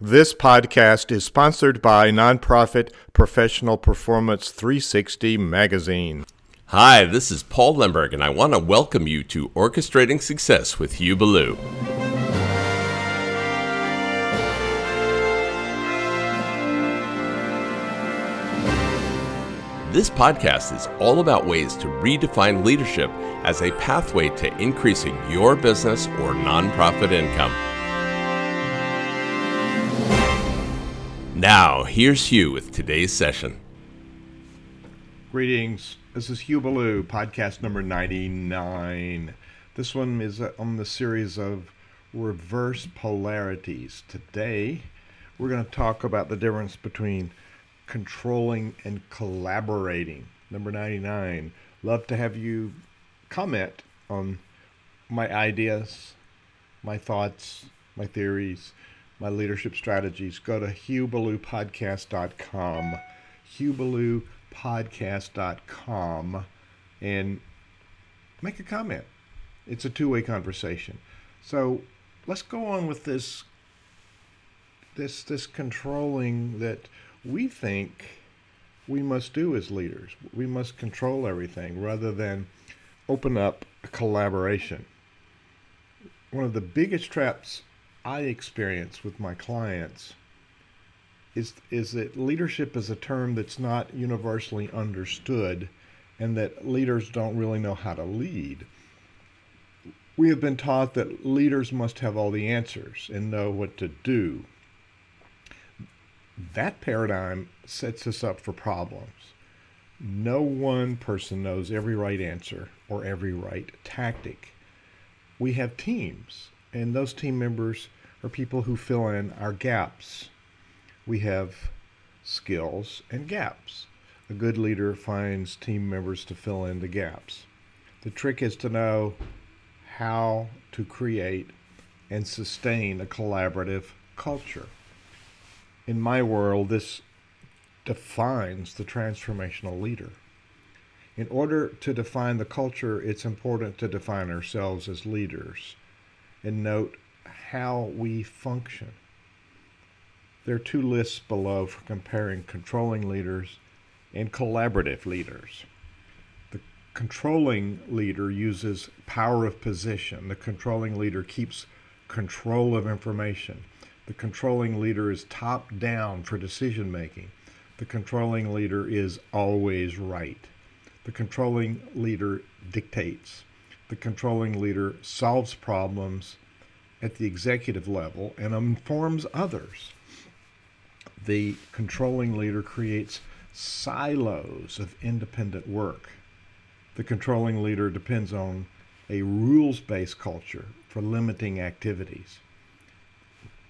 This podcast is sponsored by nonprofit Professional Performance 360 magazine. Hi, this is Paul Lemberg, and I want to welcome you to Orchestrating Success with Hugh Ballou. This podcast is all about ways to redefine leadership as a pathway to increasing your business or nonprofit income. Now, here's Hugh with today's session. Greetings. This is Hugh Ballou, podcast number 99. This one is on the series of reverse polarities. Today, we're going to talk about the difference between controlling and collaborating. Number 99. Love to have you comment on my ideas, my thoughts, my theories, my leadership strategies. Go to hughballoupodcast.com, hughballoupodcast.com, and make a comment. It's a two-way conversation. So let's go on with this this this controlling that we think we must do as leaders. We must control everything rather than open up a collaboration. One of the biggest traps I experience with my clients is is that leadership is a term that's not universally understood and that leaders don't really know how to lead. We have been taught that leaders must have all the answers and know what to do that paradigm sets us up for problems. No one person knows every right answer or every right tactic. We have teams, and those team members are people who fill in our gaps. We have skills and gaps. A good leader finds team members to fill in the gaps. The trick is to know how to create and sustain a collaborative culture in my world, this defines the transformational leader. In order to define the culture, it's important to define ourselves as leaders and note how we function. There are two lists below for comparing controlling leaders and collaborative leaders. The controlling leader uses power of position. The controlling leader keeps control of information. The controlling leader is top down for decision making. The controlling leader is always right. The controlling leader dictates. The controlling leader solves problems at the executive level and informs others. The controlling leader creates silos of independent work. The controlling leader depends on a rules based culture for limiting activities.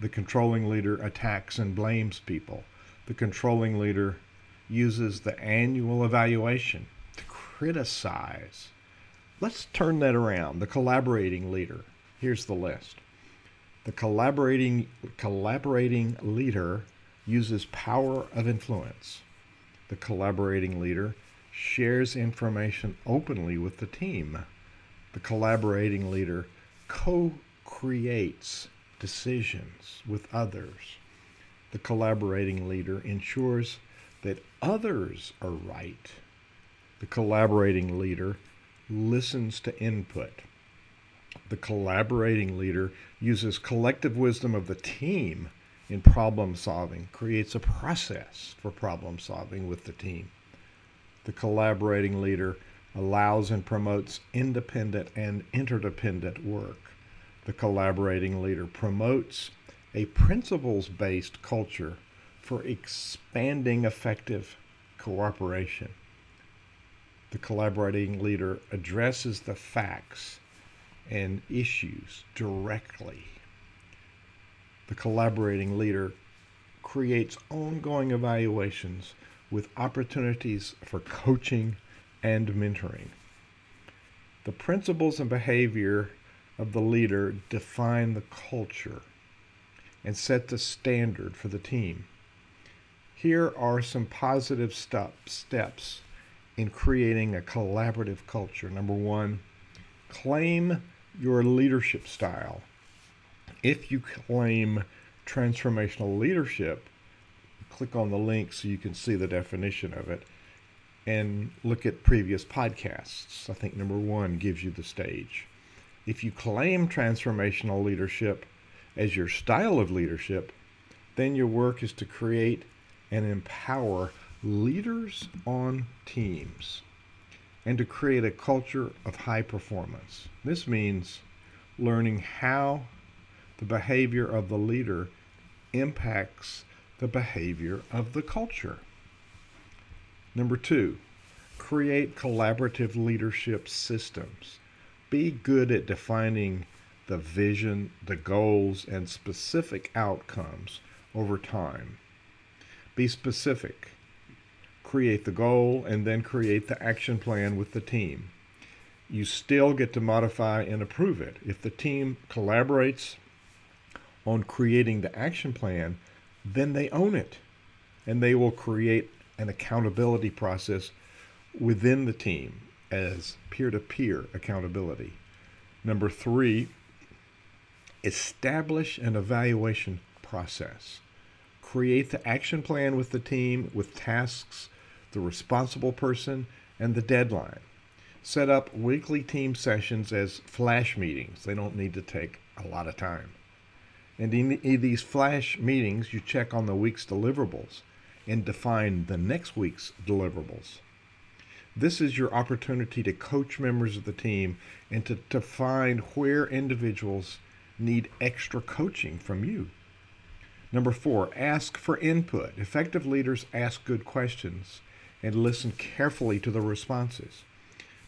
The controlling leader attacks and blames people. The controlling leader uses the annual evaluation to criticize. Let's turn that around. The collaborating leader. Here's the list. The collaborating collaborating leader uses power of influence. The collaborating leader shares information openly with the team. The collaborating leader co-creates decisions with others. The collaborating leader ensures that others are right. The collaborating leader listens to input. The collaborating leader uses collective wisdom of the team in problem solving, creates a process for problem solving with the team. The collaborating leader allows and promotes independent and interdependent work the collaborating leader promotes a principles based culture for expanding effective cooperation. The collaborating leader addresses the facts and issues directly. The collaborating leader creates ongoing evaluations with opportunities for coaching and mentoring. The principles and behavior of the leader define the culture and set the standard for the team. Here are some positive step, steps in creating a collaborative culture. Number one, claim your leadership style. If you claim transformational leadership, click on the link so you can see the definition of it and look at previous podcasts. I think number one gives you the stage. If you claim transformational leadership as your style of leadership, then your work is to create and empower leaders on teams and to create a culture of high performance. This means learning how the behavior of the leader impacts the behavior of the culture. Number two, create collaborative leadership systems. Be good at defining the vision, the goals, and specific outcomes over time. Be specific. Create the goal and then create the action plan with the team. You still get to modify and approve it. If the team collaborates on creating the action plan, then they own it. And they will create an accountability process within the team as peer to peer accountability. Number three, establish an evaluation process. Create the action plan with the team with tasks, the responsible person, and the deadline. Set up weekly team sessions as flash meetings. They don't need to take a lot of time. And in, these flash meetings, you check on the week's deliverables and define the next week's deliverables. This is your opportunity to coach members of the team and to, to find where individuals need extra coaching from you. Number four, ask for input. Effective leaders ask good questions and listen carefully to the responses.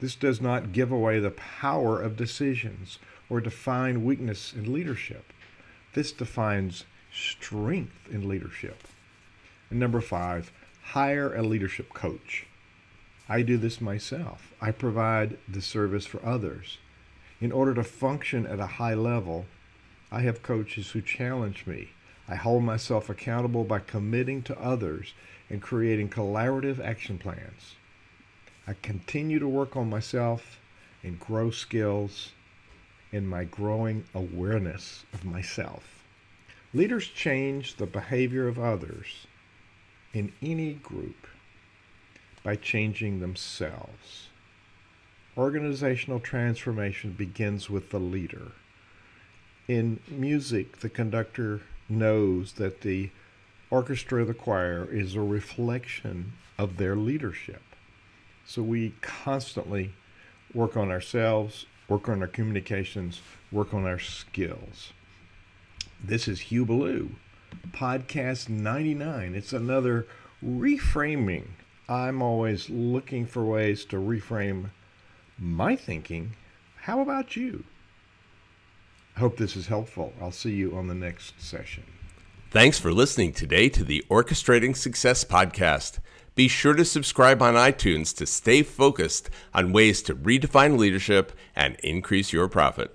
This does not give away the power of decisions or define weakness in leadership. This defines strength in leadership. And number five, hire a leadership coach. I do this myself. I provide the service for others. In order to function at a high level, I have coaches who challenge me. I hold myself accountable by committing to others and creating collaborative action plans. I continue to work on myself and grow skills in my growing awareness of myself. Leaders change the behavior of others in any group by changing themselves. Organizational transformation begins with the leader. In music, the conductor knows that the orchestra, the choir, is a reflection of their leadership. So we constantly work on ourselves work on our communications, work on our skills. This is Hugh Ballou, podcast 99. It's another reframing. I'm always looking for ways to reframe my thinking. How about you? Hope this is helpful. I'll see you on the next session. Thanks for listening today to the Orchestrating Success Podcast. Be sure to subscribe on iTunes to stay focused on ways to redefine leadership and increase your profit.